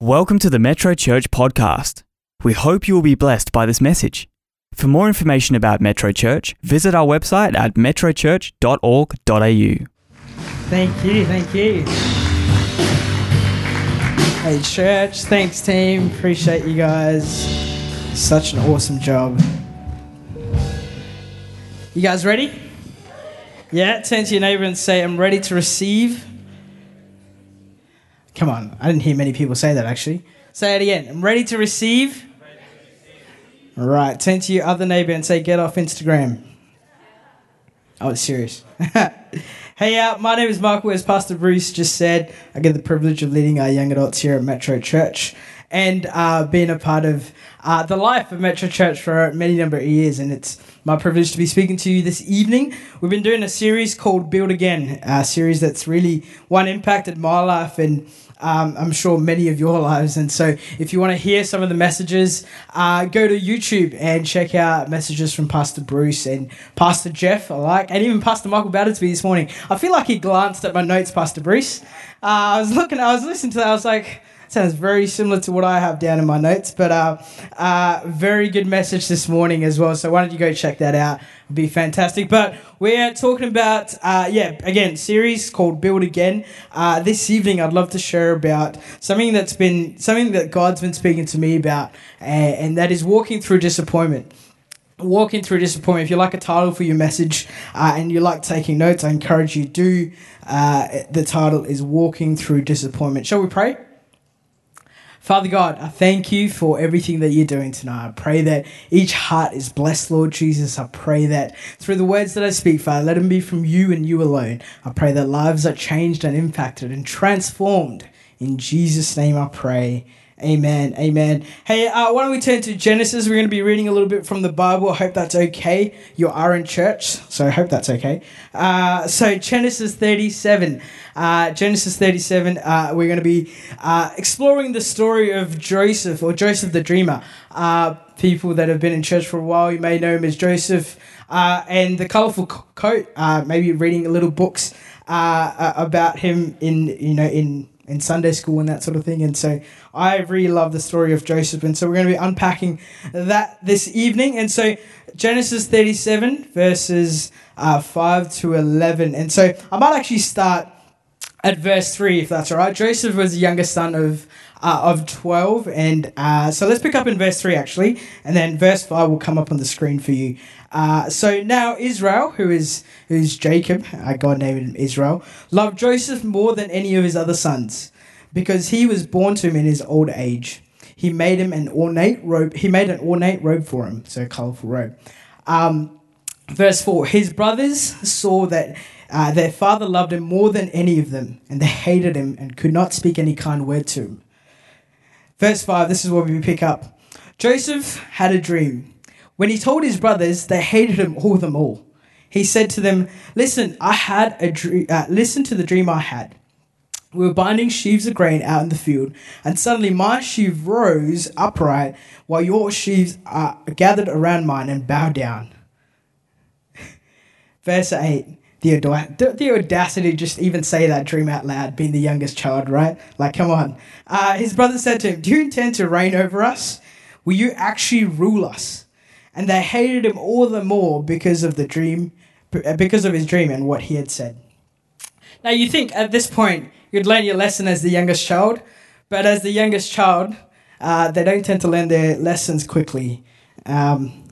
Welcome to the Metro Church podcast. We hope you will be blessed by this message. For more information about Metro Church, visit our website at metrochurch.org.au. Thank you, thank you. Hey, church, thanks, team. Appreciate you guys. Such an awesome job. You guys ready? Yeah, turn to your neighbor and say, I'm ready to receive. Come on, I didn't hear many people say that actually. Say it again. I'm ready to receive. Right. turn to your other neighbor and say, Get off Instagram. Oh, it's serious. hey, uh, my name is Michael. As Pastor Bruce just said, I get the privilege of leading our young adults here at Metro Church and uh, being a part of uh, the life of Metro Church for many number of years. And it's my privilege to be speaking to you this evening. We've been doing a series called Build Again, a series that's really one impacted my life and um, I'm sure many of your lives. And so, if you want to hear some of the messages, uh, go to YouTube and check out messages from Pastor Bruce and Pastor Jeff, I like, and even Pastor Michael Battersby this morning. I feel like he glanced at my notes, Pastor Bruce. Uh, I was looking, I was listening to that, I was like, sounds very similar to what I have down in my notes, but uh, uh, very good message this morning as well. So why don't you go check that out? It'd be fantastic. But we're talking about, uh, yeah, again, series called Build Again. Uh, this evening, I'd love to share about something that's been something that God's been speaking to me about, and that is walking through disappointment walking through disappointment if you like a title for your message uh, and you like taking notes i encourage you do uh, the title is walking through disappointment shall we pray Father God, I thank you for everything that you're doing tonight. I pray that each heart is blessed, Lord Jesus. I pray that through the words that I speak, Father, let them be from you and you alone. I pray that lives are changed and impacted and transformed. In Jesus' name I pray. Amen. Amen. Hey, uh, why don't we turn to Genesis? We're going to be reading a little bit from the Bible. I hope that's okay. You are in church, so I hope that's okay. Uh, so, Genesis 37. Uh, Genesis 37, uh, we're going to be uh, exploring the story of Joseph, or Joseph the Dreamer. Uh, people that have been in church for a while, you may know him as Joseph. and the colorful coat, maybe reading a little books about him in, you know, in in Sunday school and that sort of thing. And so I really love the story of Joseph. And so we're going to be unpacking that this evening. And so Genesis 37, verses uh, 5 to 11. And so I might actually start at verse 3, if that's all right. Joseph was the youngest son of. Uh, of 12 and uh, so let's pick up in verse 3 actually and then verse 5 will come up on the screen for you uh, so now Israel, who is who's Jacob, uh, God named him Israel, loved Joseph more than any of his other sons, because he was born to him in his old age. He made him an ornate robe. He made an ornate robe for him, so a colorful robe. Um, verse four: His brothers saw that. Uh, their father loved him more than any of them, and they hated him and could not speak any kind word to him. Verse 5, this is where we pick up. Joseph had a dream when he told his brothers, they hated him all them all. He said to them, "Listen, I had a dream. Uh, listen to the dream I had. We were binding sheaves of grain out in the field, and suddenly my sheaf rose upright, while your sheaves are gathered around mine and bowed down." Verse eight. The, the audacity to just even say that dream out loud, being the youngest child, right? Like, come on. Uh, his brother said to him, Do you intend to reign over us? Will you actually rule us? and they hated him all the more because of the dream, because of his dream and what he had said. Now you think at this point you'd learn your lesson as the youngest child, but as the youngest child, uh, they don't tend to learn their lessons quickly. Um,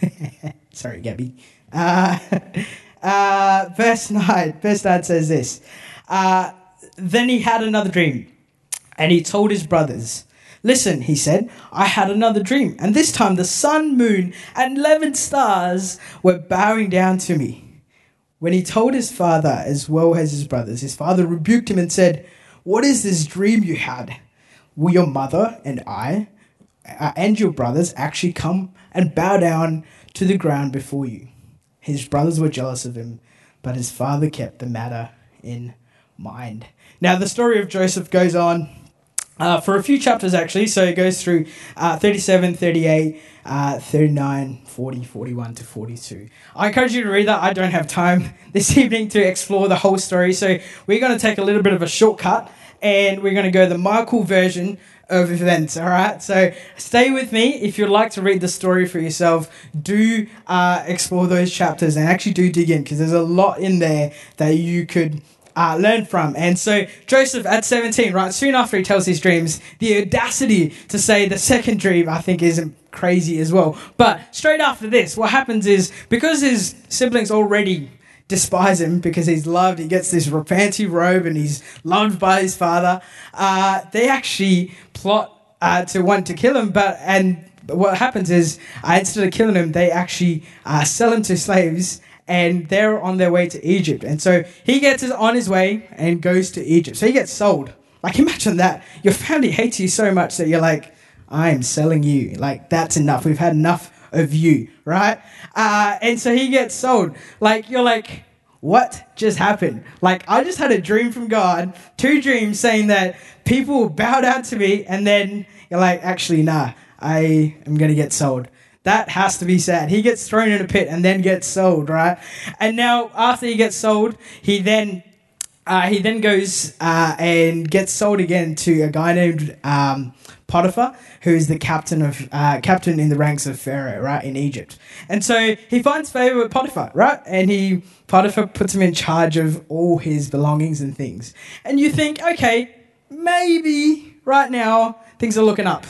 sorry, Gabby. Uh, uh, verse 9, verse 9 says this. Uh, then he had another dream, and he told his brothers. Listen, he said, I had another dream, and this time the sun, moon, and eleven stars were bowing down to me. When he told his father as well as his brothers, his father rebuked him and said, What is this dream you had? Will your mother and I uh, and your brothers actually come and bow down to the ground before you? His brothers were jealous of him, but his father kept the matter in mind. Now, the story of Joseph goes on uh, for a few chapters actually. So it goes through uh, 37, 38, uh, 39, 40, 41 to 42. I encourage you to read that. I don't have time this evening to explore the whole story. So we're going to take a little bit of a shortcut and we're going to go the Michael version of events. All right, so stay with me if you'd like to read the story for yourself. Do uh, explore those chapters and actually do dig in because there's a lot in there that you could. Uh, learn from. And so Joseph at 17, right, soon after he tells his dreams, the audacity to say the second dream, I think, isn't crazy as well. But straight after this, what happens is because his siblings already despise him because he's loved. He gets this fancy robe and he's loved by his father. Uh, they actually plot uh, to want to kill him, but and what happens is uh, instead of killing him, they actually uh, sell him to slaves. And they're on their way to Egypt. And so he gets on his way and goes to Egypt. So he gets sold. Like, imagine that. Your family hates you so much that you're like, I am selling you. Like, that's enough. We've had enough of you, right? Uh, and so he gets sold. Like, you're like, what just happened? Like, I just had a dream from God, two dreams saying that people bow down to me, and then you're like, actually, nah, I am going to get sold. That has to be sad. He gets thrown in a pit and then gets sold, right? And now, after he gets sold, he then uh, he then goes uh, and gets sold again to a guy named um, Potiphar, who's the captain of uh, captain in the ranks of Pharaoh, right in Egypt. And so he finds favor with Potiphar, right? And he Potiphar puts him in charge of all his belongings and things. And you think, okay, maybe right now things are looking up.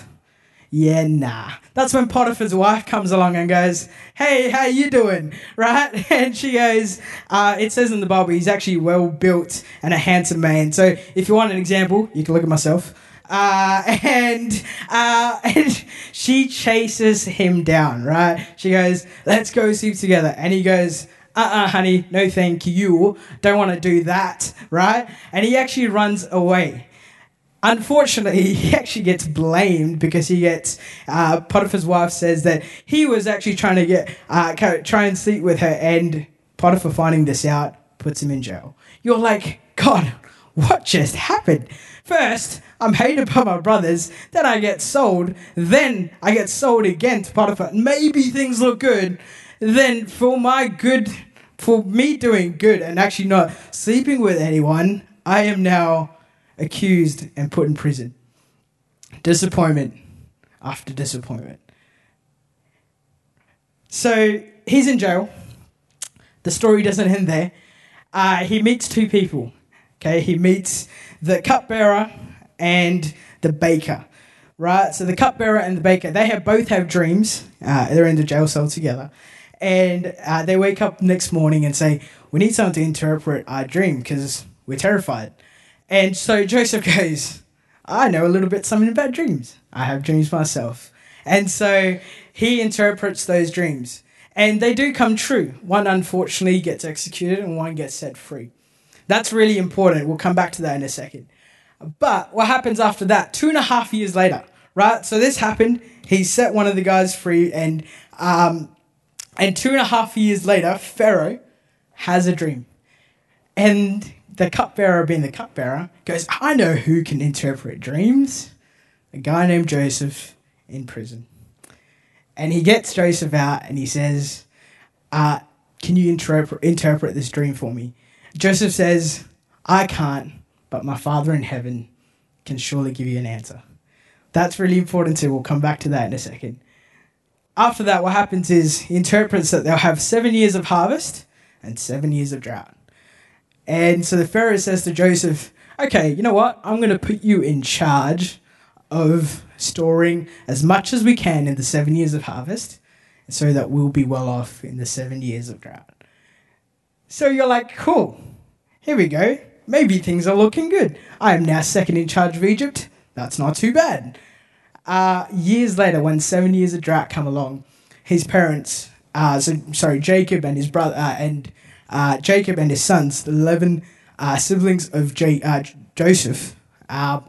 Yeah, nah. That's when Potiphar's wife comes along and goes, "Hey, how you doing?" Right? And she goes, uh, "It says in the Bible he's actually well built and a handsome man." So if you want an example, you can look at myself. Uh, and uh, and she chases him down. Right? She goes, "Let's go sleep together," and he goes. Uh-uh, honey, no thank you. Don't want to do that, right? And he actually runs away. Unfortunately, he actually gets blamed because he gets uh, Potiphar's wife says that he was actually trying to get uh, try and sleep with her, and Potiphar finding this out puts him in jail. You're like, God, what just happened? First, I'm hated by my brothers, then I get sold, then I get sold again to Potiphar. Maybe things look good. Then for my good, for me doing good and actually not sleeping with anyone, I am now accused, and put in prison. Disappointment after disappointment. So he's in jail. The story doesn't end there. Uh, he meets two people. Okay, he meets the cupbearer and the baker. Right, so the cupbearer and the baker, they have both have dreams. Uh, they're in the jail cell together, and uh, they wake up next morning and say, "We need someone to interpret our dream because we're terrified." And so Joseph goes, I know a little bit something about dreams. I have dreams myself. And so he interprets those dreams. And they do come true. One unfortunately gets executed and one gets set free. That's really important. We'll come back to that in a second. But what happens after that? Two and a half years later, right? So this happened. He set one of the guys free, and um, and two and a half years later, Pharaoh has a dream, and the cupbearer, being the cupbearer, goes, I know who can interpret dreams. A guy named Joseph in prison. And he gets Joseph out and he says, uh, Can you interpret, interpret this dream for me? Joseph says, I can't, but my Father in heaven can surely give you an answer. That's really important too. We'll come back to that in a second. After that, what happens is he interprets that they'll have seven years of harvest and seven years of drought. And so the Pharaoh says to Joseph, okay, you know what? I'm going to put you in charge of storing as much as we can in the seven years of harvest so that we'll be well off in the seven years of drought. So you're like, cool, here we go. Maybe things are looking good. I am now second in charge of Egypt. That's not too bad. Uh, years later, when seven years of drought come along, his parents, uh, so, sorry, Jacob and his brother, uh, and uh, Jacob and his sons, the 11 uh, siblings of J- uh, Joseph, uh,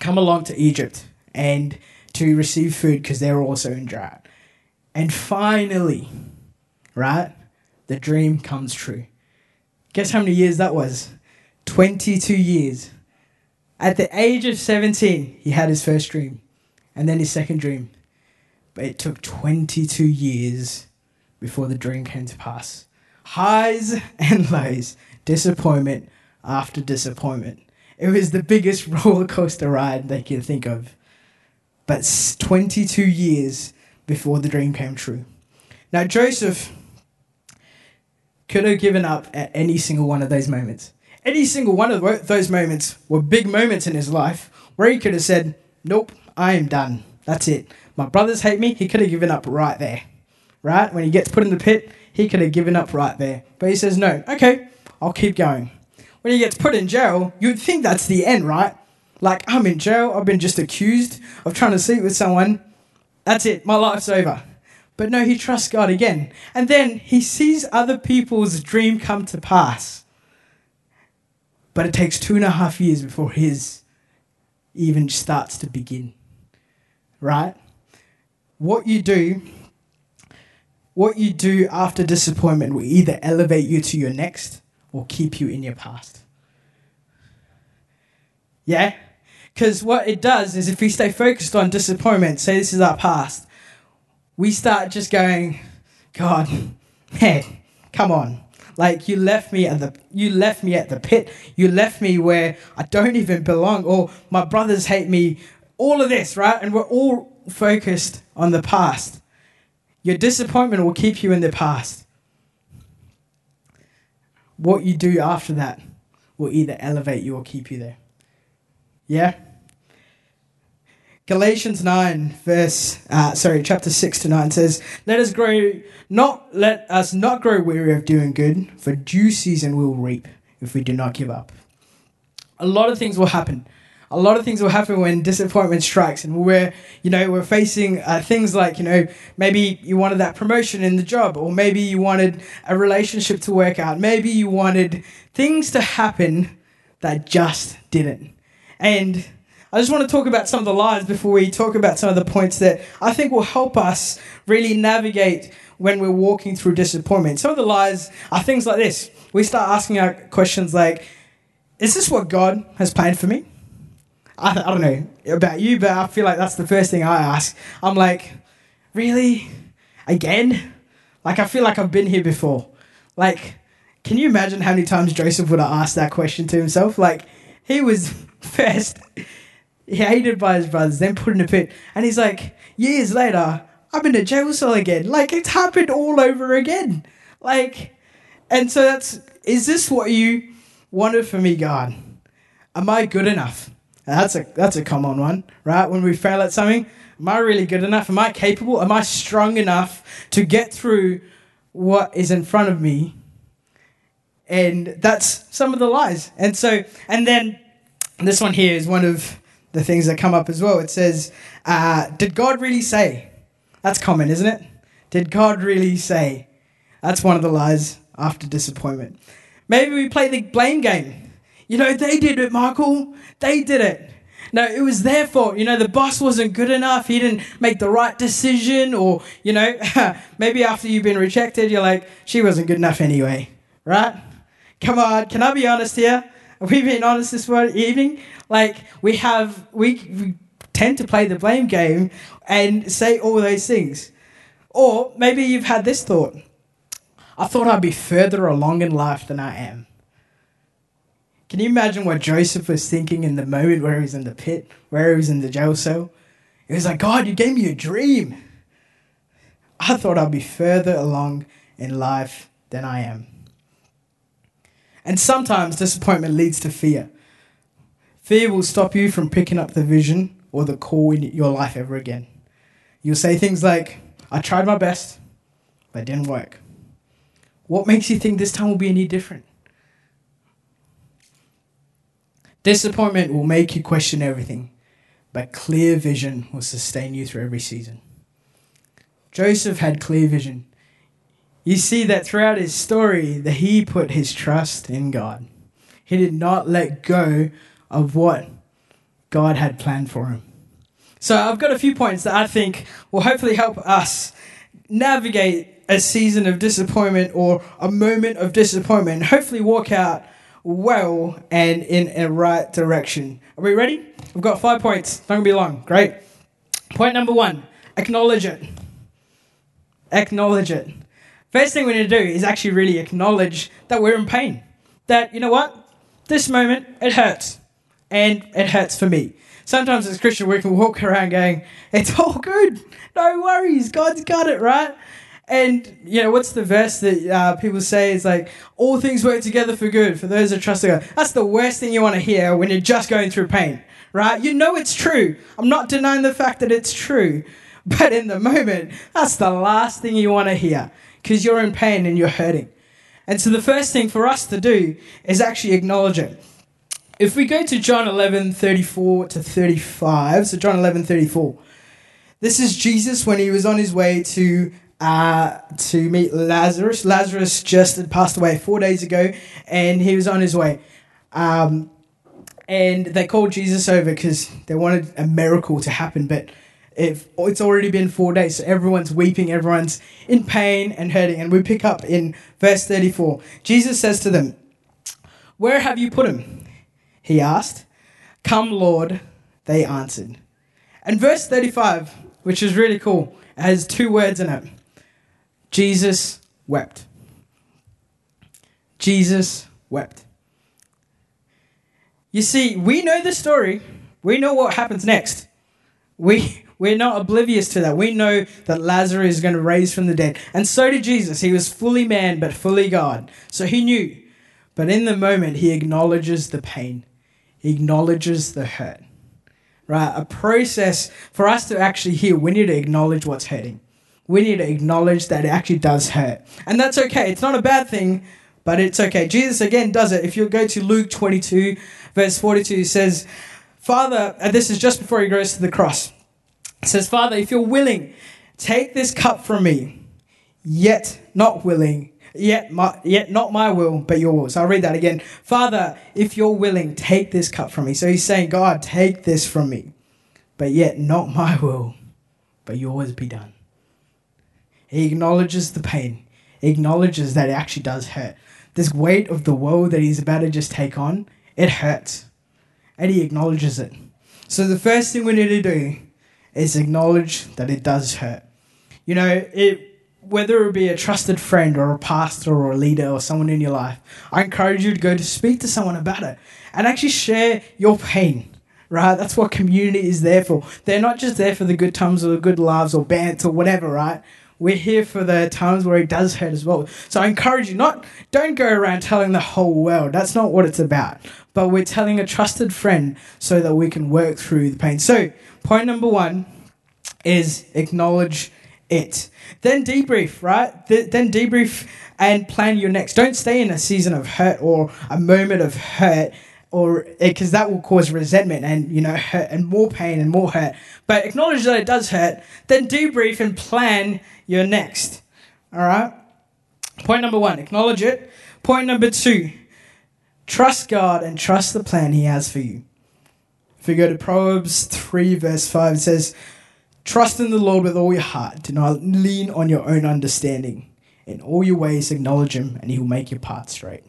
come along to Egypt and to receive food because they're also in drought. And finally, right, the dream comes true. Guess how many years that was? 22 years. At the age of 17, he had his first dream and then his second dream. But it took 22 years before the dream came to pass highs and lows, disappointment after disappointment. It was the biggest roller coaster ride they could think of. But 22 years before the dream came true. Now, Joseph could have given up at any single one of those moments. Any single one of those moments were big moments in his life where he could have said, Nope, I am done. That's it. My brothers hate me. He could have given up right there. Right? When he gets put in the pit, he could have given up right there. But he says, No, okay, I'll keep going. When he gets put in jail, you'd think that's the end, right? Like, I'm in jail. I've been just accused of trying to sleep with someone. That's it. My life's over. But no, he trusts God again. And then he sees other people's dream come to pass. But it takes two and a half years before his even starts to begin. Right? What you do, what you do after disappointment will either elevate you to your next or keep you in your past. Yeah? Because what it does is if we stay focused on disappointment, say this is our past, we start just going, God, man, come on. Like you left me at the you left me at the pit. You left me where I don't even belong. Or my brothers hate me. All of this, right? And we're all focused on the past. Your disappointment will keep you in the past. What you do after that will either elevate you or keep you there. Yeah? Galatians 9, verse, uh, sorry, chapter 6 to 9 says, Let us grow, not, let us not grow weary of doing good, for due season we will reap if we do not give up. A lot of things will happen. A lot of things will happen when disappointment strikes, and we're, you know, we're facing uh, things like, you know, maybe you wanted that promotion in the job, or maybe you wanted a relationship to work out, maybe you wanted things to happen that just didn't. And I just want to talk about some of the lies before we talk about some of the points that I think will help us really navigate when we're walking through disappointment. Some of the lies are things like this. We start asking our questions like, is this what God has planned for me? I, I don't know about you, but I feel like that's the first thing I ask. I'm like, really? Again? Like, I feel like I've been here before. Like, can you imagine how many times Joseph would have asked that question to himself? Like, he was first hated by his brothers, then put in a pit. And he's like, years later, I'm in a jail cell again. Like, it's happened all over again. Like, and so that's, is this what you wanted for me, God? Am I good enough? That's a that's a common one, right? When we fail at something, am I really good enough? Am I capable? Am I strong enough to get through what is in front of me? And that's some of the lies. And so, and then this one here is one of the things that come up as well. It says, uh, Did God really say? That's common, isn't it? Did God really say? That's one of the lies after disappointment. Maybe we play the blame game. You know, they did it, Michael. They did it. No, it was their fault. You know, the boss wasn't good enough. He didn't make the right decision. Or, you know, maybe after you've been rejected, you're like, she wasn't good enough anyway. Right? Come on, can I be honest here? Are we being honest this evening? Like we have, we, we tend to play the blame game and say all those things. Or maybe you've had this thought I thought I'd be further along in life than I am. Can you imagine what Joseph was thinking in the moment where he was in the pit, where he was in the jail cell? He was like, God, you gave me a dream. I thought I'd be further along in life than I am. And sometimes disappointment leads to fear. Fear will stop you from picking up the vision or the call in your life ever again. You'll say things like, I tried my best, but it didn't work. What makes you think this time will be any different? Disappointment will make you question everything, but clear vision will sustain you through every season. Joseph had clear vision. You see that throughout his story that he put his trust in God. He did not let go of what God had planned for him. So I've got a few points that I think will hopefully help us navigate a season of disappointment or a moment of disappointment hopefully walk out well and in a right direction. Are we ready? We've got five points. Not gonna be long. Great. Point number one: acknowledge it. Acknowledge it. First thing we need to do is actually really acknowledge that we're in pain. That you know what, this moment it hurts. and it hurts for me. Sometimes as Christian, we can walk around going, "It's all good, no worries, God's got it, right?" And you know what's the verse that uh, people say is like, "All things work together for good for those that trust God." That's the worst thing you want to hear when you're just going through pain, right? You know it's true. I'm not denying the fact that it's true, but in the moment, that's the last thing you want to hear because you're in pain and you're hurting. And so the first thing for us to do is actually acknowledge it. If we go to John 11, 34 to 35, so John 11, 34, this is Jesus when he was on his way to uh, to meet Lazarus. Lazarus just had passed away four days ago, and he was on his way. Um, and they called Jesus over because they wanted a miracle to happen, but if it's already been four days, so everyone's weeping, everyone's in pain and hurting. And we pick up in verse 34. Jesus says to them, Where have you put him? He asked. Come, Lord, they answered. And verse 35, which is really cool, has two words in it Jesus wept. Jesus wept. You see, we know the story, we know what happens next. We, we're not oblivious to that. We know that Lazarus is going to raise from the dead. And so did Jesus. He was fully man, but fully God. So he knew. But in the moment, he acknowledges the pain, he acknowledges the hurt. Right? A process for us to actually heal, we need to acknowledge what's hurting. We need to acknowledge that it actually does hurt. And that's okay. It's not a bad thing, but it's okay. Jesus again does it. If you go to Luke 22, verse 42, he says, Father, and this is just before he goes to the cross. It says, Father, if you're willing, take this cup from me, yet not willing, yet, my, yet not my will, but yours. I'll read that again. Father, if you're willing, take this cup from me. So he's saying, God, take this from me, but yet not my will, but yours be done. He acknowledges the pain. He acknowledges that it actually does hurt. This weight of the world that he's about to just take on, it hurts. And he acknowledges it. So the first thing we need to do is acknowledge that it does hurt. You know, it whether it be a trusted friend or a pastor or a leader or someone in your life, I encourage you to go to speak to someone about it and actually share your pain. Right? That's what community is there for. They're not just there for the good times or the good laughs or banter or whatever, right? We're here for the times where it does hurt as well. So I encourage you not don't go around telling the whole world. That's not what it's about. But we're telling a trusted friend so that we can work through the pain. So Point number one is acknowledge it. Then debrief, right? Th- then debrief and plan your next. Don't stay in a season of hurt or a moment of hurt or eh, because that will cause resentment and you know hurt and more pain and more hurt. But acknowledge that it does hurt. Then debrief and plan your next. All right. Point number one, acknowledge it. Point number two, trust God and trust the plan He has for you. If we go to Proverbs 3, verse 5, it says, Trust in the Lord with all your heart. Do not lean on your own understanding. In all your ways, acknowledge Him, and He will make your path straight.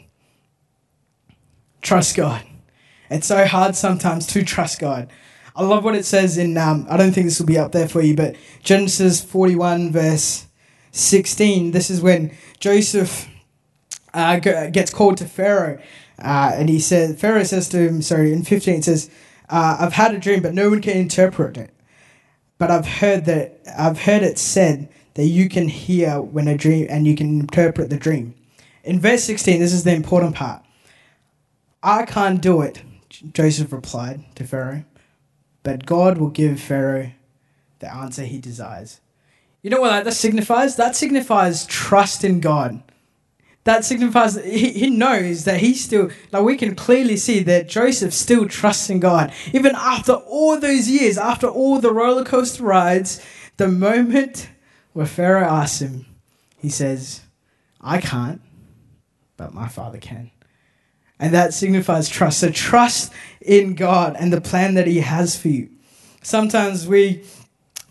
Trust God. It's so hard sometimes to trust God. I love what it says in, um, I don't think this will be up there for you, but Genesis 41, verse 16. This is when Joseph uh, gets called to Pharaoh. Uh, and he says, Pharaoh says to him, sorry, in 15, it says, uh, I've had a dream, but no one can interpret it. But I've heard that I've heard it said that you can hear when a dream and you can interpret the dream. In verse 16, this is the important part. I can't do it, Joseph replied to Pharaoh, but God will give Pharaoh the answer he desires. You know what that signifies? That signifies trust in God that signifies he, he knows that he still like we can clearly see that joseph still trusts in god even after all those years after all the roller coaster rides the moment where pharaoh asks him he says i can't but my father can and that signifies trust so trust in god and the plan that he has for you sometimes we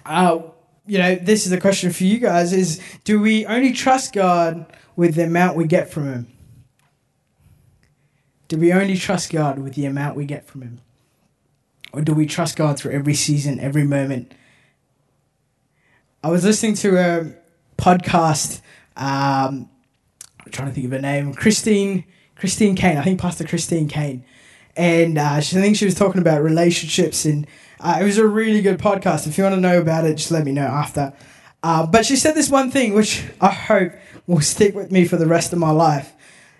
uh, you know this is a question for you guys is do we only trust god with the amount we get from Him? Do we only trust God with the amount we get from Him? Or do we trust God through every season, every moment? I was listening to a podcast. Um, I'm trying to think of her name. Christine Christine Caine, I think Pastor Christine Caine, and uh, she, I think she was talking about relationships, and uh, it was a really good podcast. If you want to know about it, just let me know after. Uh, but she said this one thing, which I hope will stick with me for the rest of my life.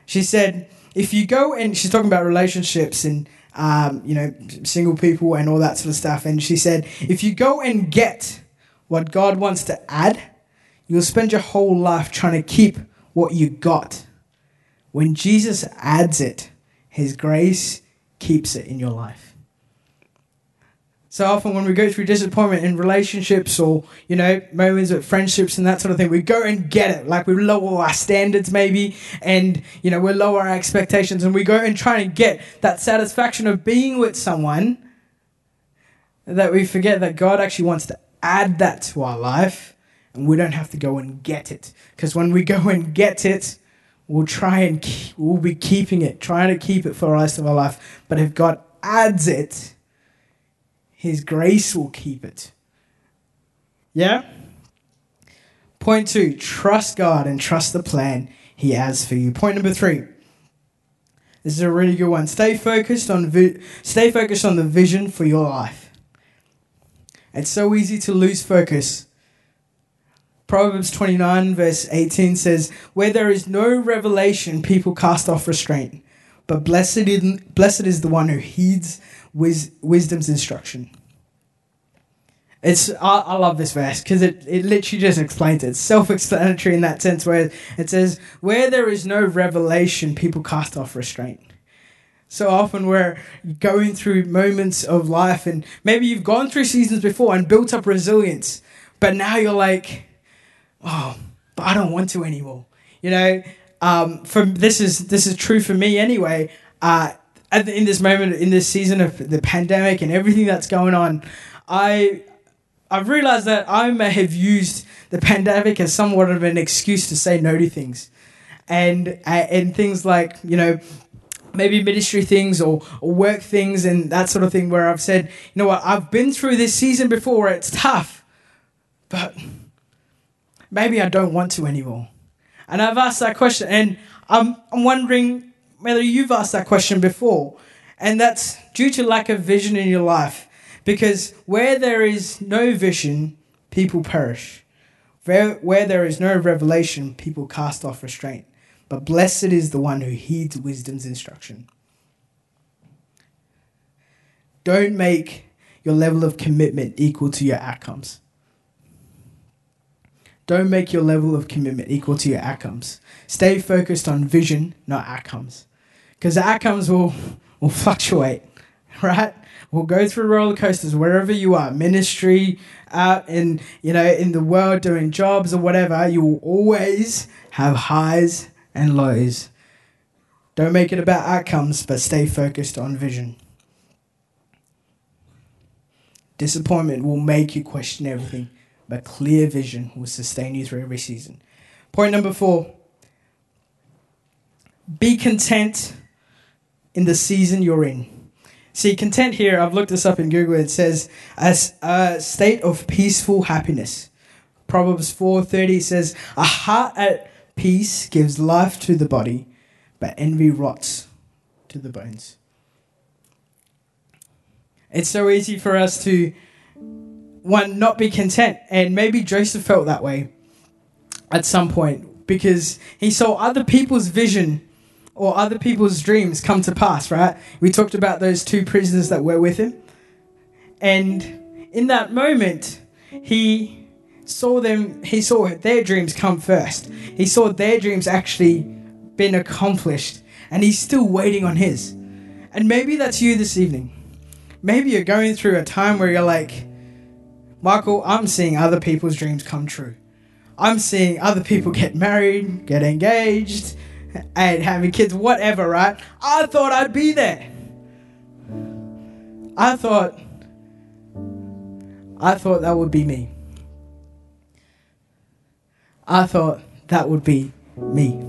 She said, if you go and she's talking about relationships and um, you know single people and all that sort of stuff, and she said, if you go and get what God wants to add, you'll spend your whole life trying to keep what you got. When Jesus adds it, His grace keeps it in your life. So often when we go through disappointment in relationships or, you know, moments of friendships and that sort of thing, we go and get it. Like we lower our standards maybe and, you know, we lower our expectations and we go and try and get that satisfaction of being with someone that we forget that God actually wants to add that to our life and we don't have to go and get it. Because when we go and get it, we'll try and keep, we'll be keeping it, trying to keep it for the rest of our life. But if God adds it, his grace will keep it. Yeah? Point two, trust God and trust the plan He has for you. Point number three. This is a really good one. Stay focused on vi- stay focused on the vision for your life. It's so easy to lose focus. Proverbs 29 verse 18 says, "Where there is no revelation, people cast off restraint, but blessed is, blessed is the one who heeds wis- wisdom's instruction. It's I, I love this verse because it, it literally just explains it. It's self-explanatory in that sense where it says, Where there is no revelation, people cast off restraint. So often we're going through moments of life and maybe you've gone through seasons before and built up resilience, but now you're like, oh, but I don't want to anymore. You know, um, this is this is true for me anyway. Uh, in this moment, in this season of the pandemic and everything that's going on, I I've realized that I may have used the pandemic as somewhat of an excuse to say no to things, and uh, and things like you know maybe ministry things or, or work things and that sort of thing where I've said, you know what, I've been through this season before it's tough, but maybe I don't want to anymore. And I've asked that question, and I'm, I'm wondering whether you've asked that question before. And that's due to lack of vision in your life. Because where there is no vision, people perish. Where, where there is no revelation, people cast off restraint. But blessed is the one who heeds wisdom's instruction. Don't make your level of commitment equal to your outcomes. Don't make your level of commitment equal to your outcomes. Stay focused on vision, not outcomes because the outcomes will, will fluctuate, right? We'll go through roller coasters wherever you are, ministry, out in, you know, in the world doing jobs or whatever, you will always have highs and lows. Don't make it about outcomes, but stay focused on vision. Disappointment will make you question everything, but clear vision will sustain you through every season. Point number four be content in the season you're in. See, content here, I've looked this up in Google, it says as a state of peaceful happiness. Proverbs 4:30 says, "A heart at peace gives life to the body, but envy rots to the bones." It's so easy for us to one not be content, and maybe Joseph felt that way at some point because he saw other people's vision or other people's dreams come to pass, right? We talked about those two prisoners that were with him. And in that moment, he saw them, he saw their dreams come first. He saw their dreams actually been accomplished, and he's still waiting on his. And maybe that's you this evening. Maybe you're going through a time where you're like, Michael, I'm seeing other people's dreams come true. I'm seeing other people get married, get engaged, and having kids, whatever, right? I thought I'd be there. I thought, I thought that would be me. I thought that would be me.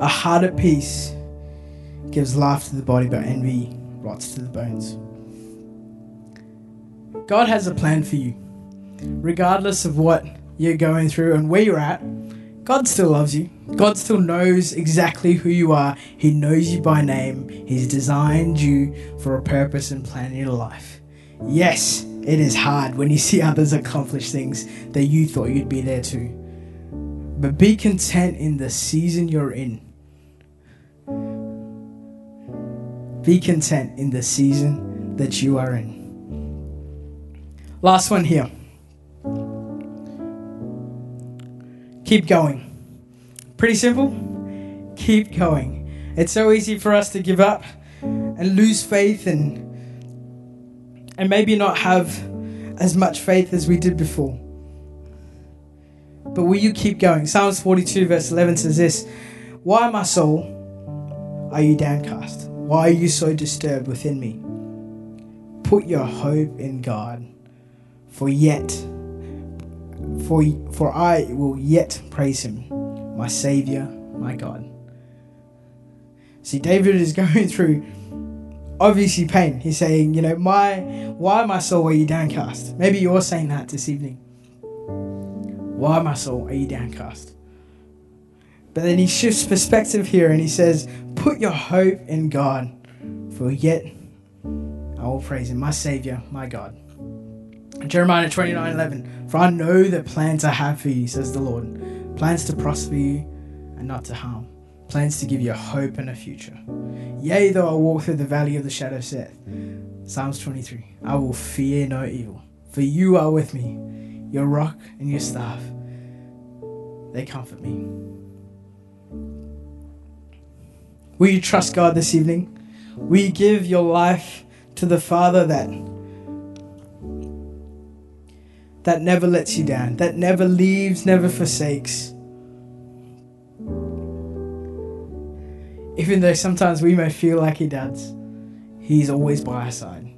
A heart at peace gives life to the body, but envy rots to the bones. God has a plan for you, regardless of what you're going through and where you're at, God still loves you. God still knows exactly who you are. He knows you by name. He's designed you for a purpose and plan in your life. Yes, it is hard when you see others accomplish things that you thought you'd be there to. But be content in the season you're in. Be content in the season that you are in. Last one here. Keep going. Pretty simple. Keep going. It's so easy for us to give up and lose faith and and maybe not have as much faith as we did before. But will you keep going? Psalms 42, verse 11 says this Why, my soul, are you downcast? Why are you so disturbed within me? Put your hope in God, for yet, for, for I will yet praise him, my Savior, my God. See, David is going through obviously pain. He's saying, you know, my why my soul are you downcast? Maybe you're saying that this evening. Why, my soul, are you downcast? But then he shifts perspective here and he says, Put your hope in God, for yet I will praise him, my Savior, my God. Jeremiah 29 11. For I know the plans I have for you, says the Lord. Plans to prosper you and not to harm. Plans to give you hope and a future. Yea, though I walk through the valley of the shadow of death. Psalms 23. I will fear no evil, for you are with me your rock and your staff, they comfort me. Will you trust God this evening? Will you give your life to the Father that that never lets you down, that never leaves, never forsakes? Even though sometimes we may feel like he does, he's always by our side.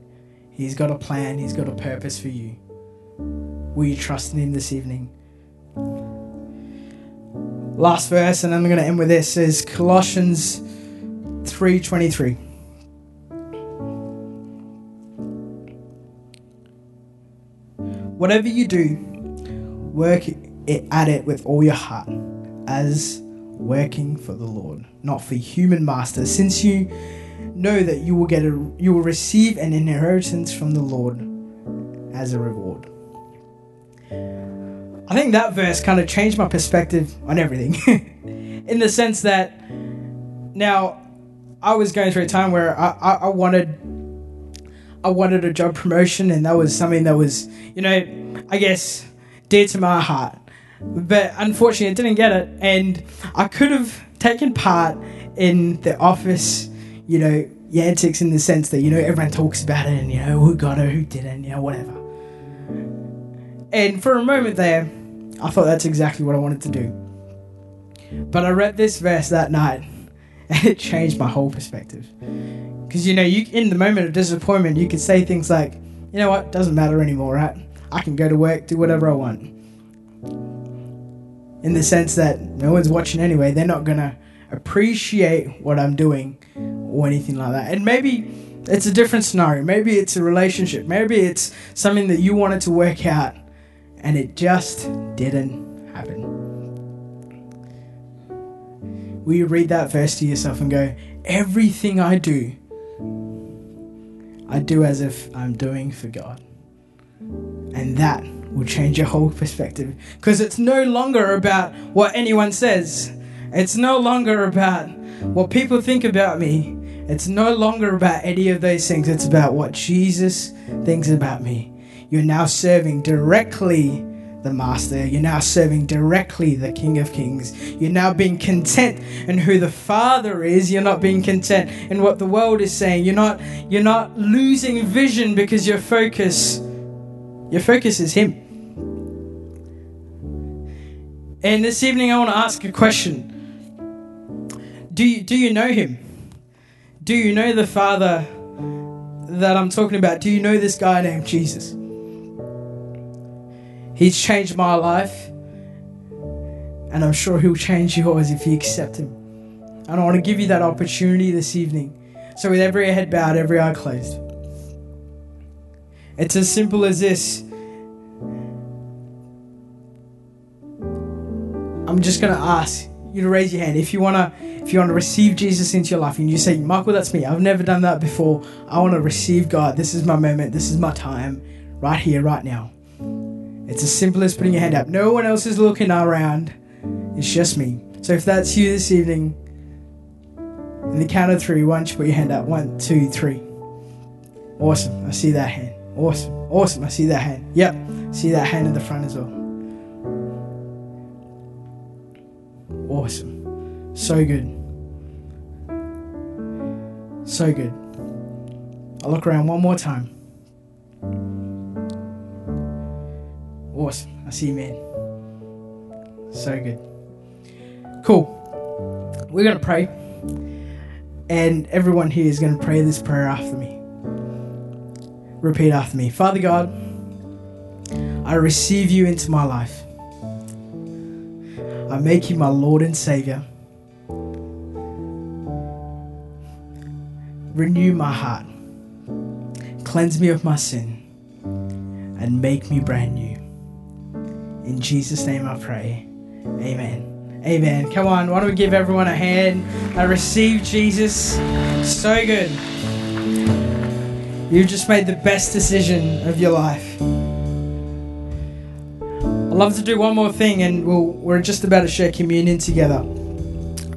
He's got a plan, he's got a purpose for you. Will you trust in Him this evening? Last verse, and I'm going to end with this is Colossians 3:23. Whatever you do, work it, at it with all your heart, as working for the Lord, not for human masters, since you know that you will get a you will receive an inheritance from the Lord as a reward. I think that verse kind of changed my perspective on everything. In the sense that now I was going through a time where I, I, I, wanted I wanted a job promotion and that was something that was, you know, I guess dear to my heart. But unfortunately I didn't get it and I could have taken part in the office, you know, antics in the sense that, you know, everyone talks about it and, you know, who got it, who didn't, you know, whatever. And for a moment there, I thought that's exactly what I wanted to do. But I read this verse that night and it changed my whole perspective. Because you know, you in the moment of disappointment, you could say things like, "You know what? Doesn't matter anymore, right? I can go to work, do whatever I want." In the sense that no one's watching anyway, they're not gonna appreciate what I'm doing or anything like that. And maybe it's a different scenario. Maybe it's a relationship. Maybe it's something that you wanted to work out and it just didn't Will you read that verse to yourself and go, Everything I do, I do as if I'm doing for God. And that will change your whole perspective. Because it's no longer about what anyone says, it's no longer about what people think about me. It's no longer about any of those things. It's about what Jesus thinks about me. You're now serving directly the Master. You're now serving directly the King of Kings. You're now being content in who the Father is. You're not being content in what the world is saying. You're not you're not losing vision because your focus your focus is Him. And this evening I want to ask a question. Do you, do you know Him? Do you know the Father that I'm talking about? Do you know this guy named Jesus? He's changed my life. And I'm sure He'll change yours if you accept Him. And I want to give you that opportunity this evening. So, with every head bowed, every eye closed, it's as simple as this. I'm just gonna ask you to raise your hand if you wanna if you wanna receive Jesus into your life and you say, Michael, that's me. I've never done that before. I wanna receive God. This is my moment. This is my time, right here, right now. It's as simple as putting your hand up. No one else is looking around. It's just me. So if that's you this evening, in the count of three, why don't you put your hand up? One, two, three. Awesome. I see that hand. Awesome. Awesome. I see that hand. Yep. See that hand in the front as well. Awesome. So good. So good. I'll look around one more time. Awesome. I see you, man. So good. Cool. We're going to pray. And everyone here is going to pray this prayer after me. Repeat after me. Father God, I receive you into my life. I make you my Lord and Savior. Renew my heart. Cleanse me of my sin. And make me brand new. In Jesus' name I pray. Amen. Amen. Come on, why don't we give everyone a hand? I receive Jesus. So good. You've just made the best decision of your life I'd love to do one more thing, and we'll, we're just about to share communion together.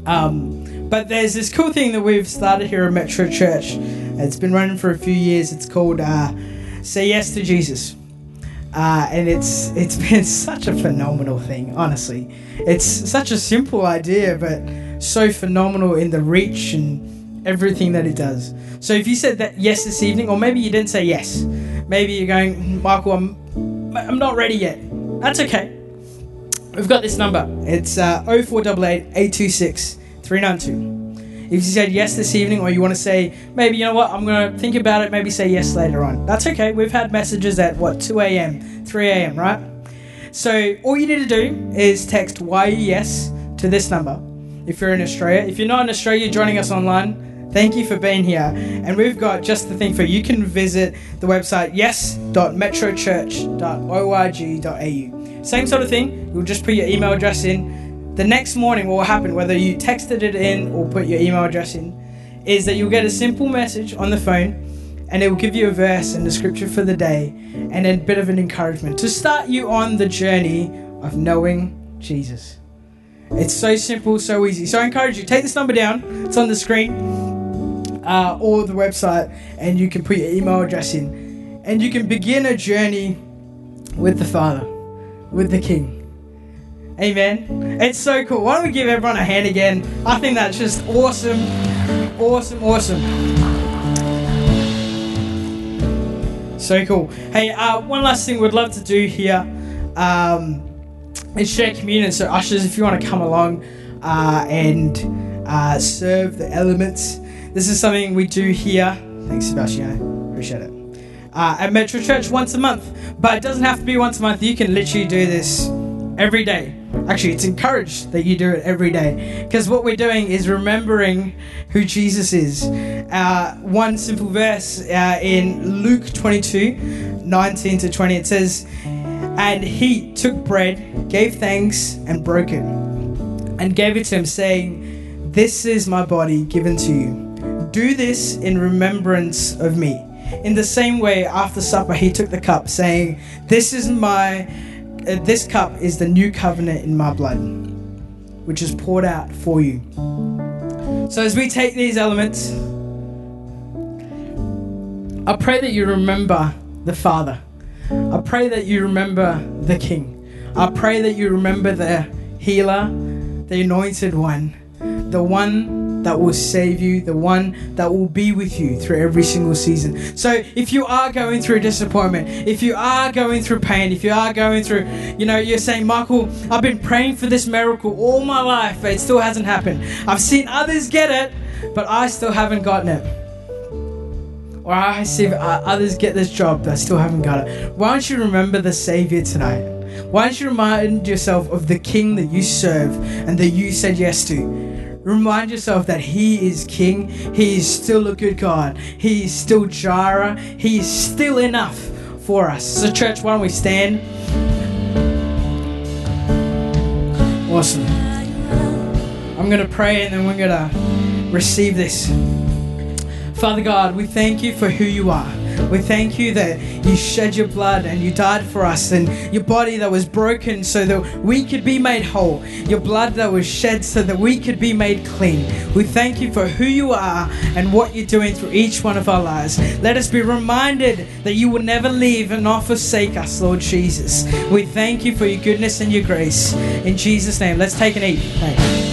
Um, but there's this cool thing that we've started here at Metro Church. It's been running for a few years. It's called uh, "Say Yes to Jesus," uh, and it's it's been such a phenomenal thing. Honestly, it's such a simple idea, but so phenomenal in the reach and everything that it does. So if you said that yes this evening, or maybe you didn't say yes, maybe you're going, Michael, I'm I'm not ready yet. That's okay. We've got this number. It's uh, 0488 826 392. If you said yes this evening, or you want to say, maybe, you know what, I'm going to think about it, maybe say yes later on. That's okay. We've had messages at, what, 2 a.m., 3 a.m., right? So all you need to do is text YES to this number if you're in Australia. If you're not in Australia, joining us online, Thank you for being here. And we've got just the thing for you. You can visit the website yes.metrochurch.org.au. Same sort of thing. You'll just put your email address in. The next morning, what will happen, whether you texted it in or put your email address in, is that you'll get a simple message on the phone and it will give you a verse and the scripture for the day and a bit of an encouragement to start you on the journey of knowing Jesus. It's so simple, so easy. So I encourage you, take this number down. It's on the screen uh, or the website, and you can put your email address in, and you can begin a journey with the Father, with the King. Amen. It's so cool. Why don't we give everyone a hand again? I think that's just awesome, awesome, awesome. So cool. Hey, uh, one last thing we'd love to do here um, is share communion. So, ushers, if you want to come along uh, and uh, serve the elements. This is something we do here. Thanks, Sebastian. Appreciate it. Uh, at Metro Church once a month. But it doesn't have to be once a month. You can literally do this every day. Actually, it's encouraged that you do it every day. Because what we're doing is remembering who Jesus is. Uh, one simple verse uh, in Luke 22 19 to 20, it says, And he took bread, gave thanks, and broke it, and gave it to him, saying, This is my body given to you. Do this in remembrance of me. In the same way, after supper, he took the cup, saying, This is my. Uh, this cup is the new covenant in my blood, which is poured out for you. So, as we take these elements, I pray that you remember the Father. I pray that you remember the King. I pray that you remember the healer, the anointed one, the one that will save you, the one that will be with you through every single season. So if you are going through disappointment, if you are going through pain, if you are going through, you know, you're saying, Michael, I've been praying for this miracle all my life, but it still hasn't happened. I've seen others get it, but I still haven't gotten it. Or I see uh, others get this job, but I still haven't got it. Why don't you remember the Savior tonight? Why don't you remind yourself of the King that you serve and that you said yes to? Remind yourself that He is King. He is still a good God. He is still Jireh. He is still enough for us. So, church, why don't we stand? Awesome. I'm going to pray and then we're going to receive this. Father God, we thank you for who you are. We thank you that you shed your blood and you died for us, and your body that was broken so that we could be made whole, your blood that was shed so that we could be made clean. We thank you for who you are and what you're doing through each one of our lives. Let us be reminded that you will never leave and not forsake us, Lord Jesus. We thank you for your goodness and your grace. In Jesus' name, let's take an eat.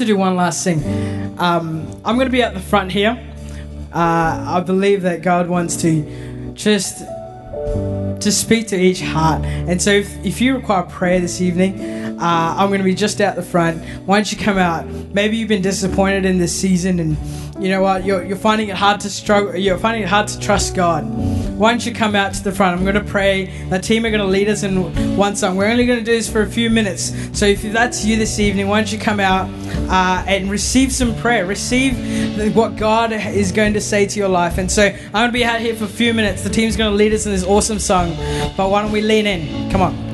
To do one last thing. Um, I'm going to be at the front here. Uh, I believe that God wants to just to speak to each heart. And so, if, if you require prayer this evening, uh, I'm going to be just out the front. Why don't you come out? Maybe you've been disappointed in this season, and you know what? You're, you're finding it hard to struggle. You're finding it hard to trust God why don't you come out to the front? I'm going to pray. The team are going to lead us in one song. We're only going to do this for a few minutes. So if that's you this evening, why don't you come out uh, and receive some prayer? Receive what God is going to say to your life. And so I'm going to be out here for a few minutes. The team's going to lead us in this awesome song. But why don't we lean in? Come on.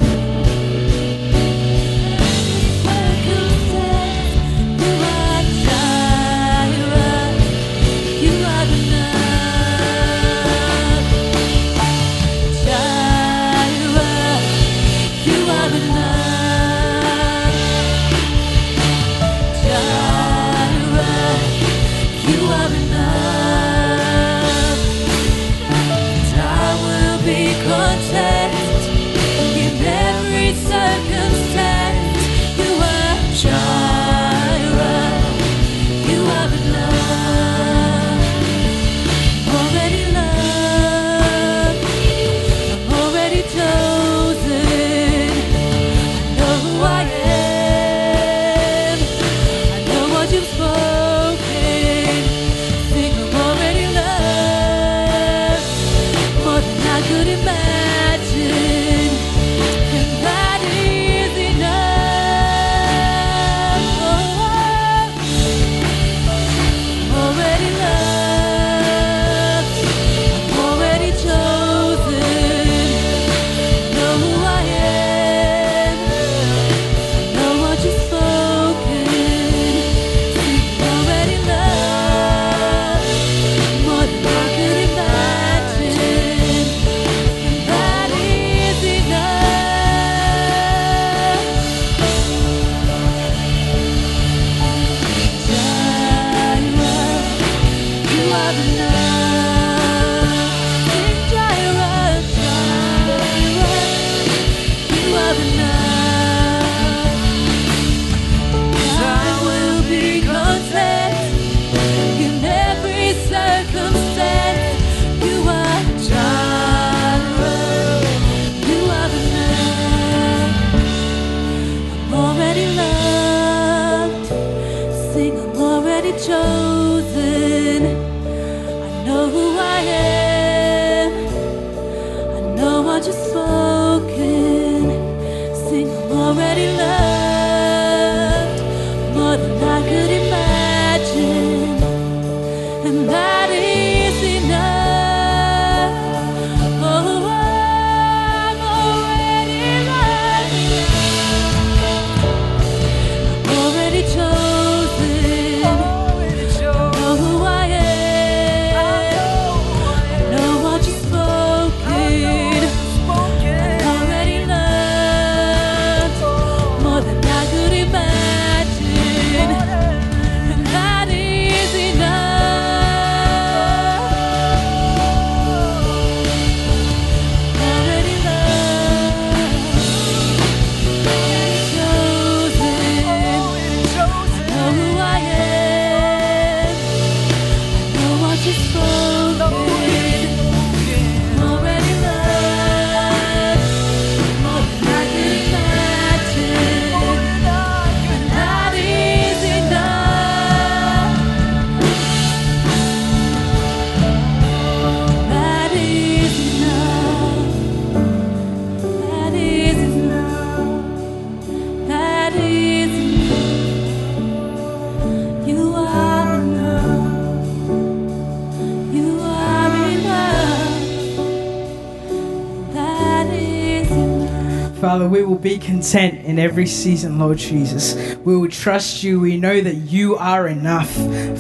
Father, we will be content in every season, Lord Jesus. We will trust you. We know that you are enough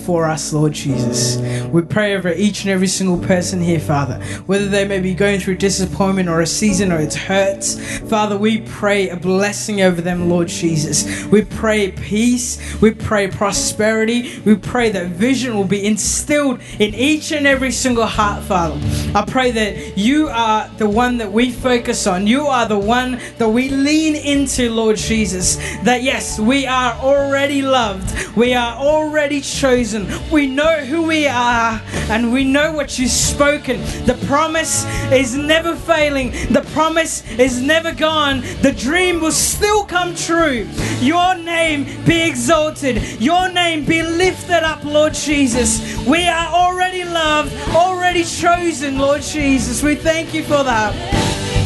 for us, Lord Jesus. We pray over each and every single person here, Father, whether they may be going through disappointment or a season or it's hurts. Father, we pray a blessing over them, Lord Jesus. We pray peace. We pray prosperity. We pray that vision will be instilled in each and every single heart, Father. I pray that you are the one that we focus on. You are the one that we lean into, Lord Jesus. That yes, we are already loved. We are already chosen. We know who we are and we know what you've spoken. The promise is never failing. The promise is never gone. The dream will still come true. Your name be exalted. Your name be lifted up, Lord Jesus. We are already loved, already chosen, Lord Jesus. We thank you for that.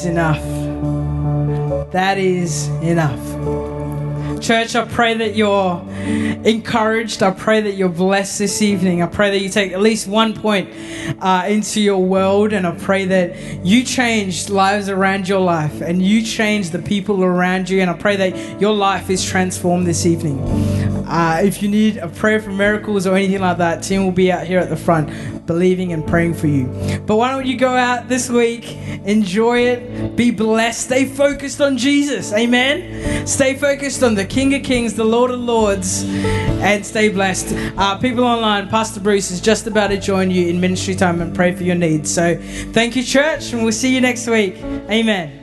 is enough. That is enough. Church, I pray that you're encouraged. I pray that you're blessed this evening. I pray that you take at least one point uh, into your world, and I pray that you change lives around your life and you change the people around you. And I pray that your life is transformed this evening. Uh, if you need a prayer for miracles or anything like that, Tim will be out here at the front believing and praying for you. But why don't you go out this week, enjoy it, be blessed, stay focused on Jesus. Amen. Stay focused on the King of Kings, the Lord of Lords, and stay blessed. Uh, people online, Pastor Bruce is just about to join you in ministry time and pray for your needs. So thank you, church, and we'll see you next week. Amen.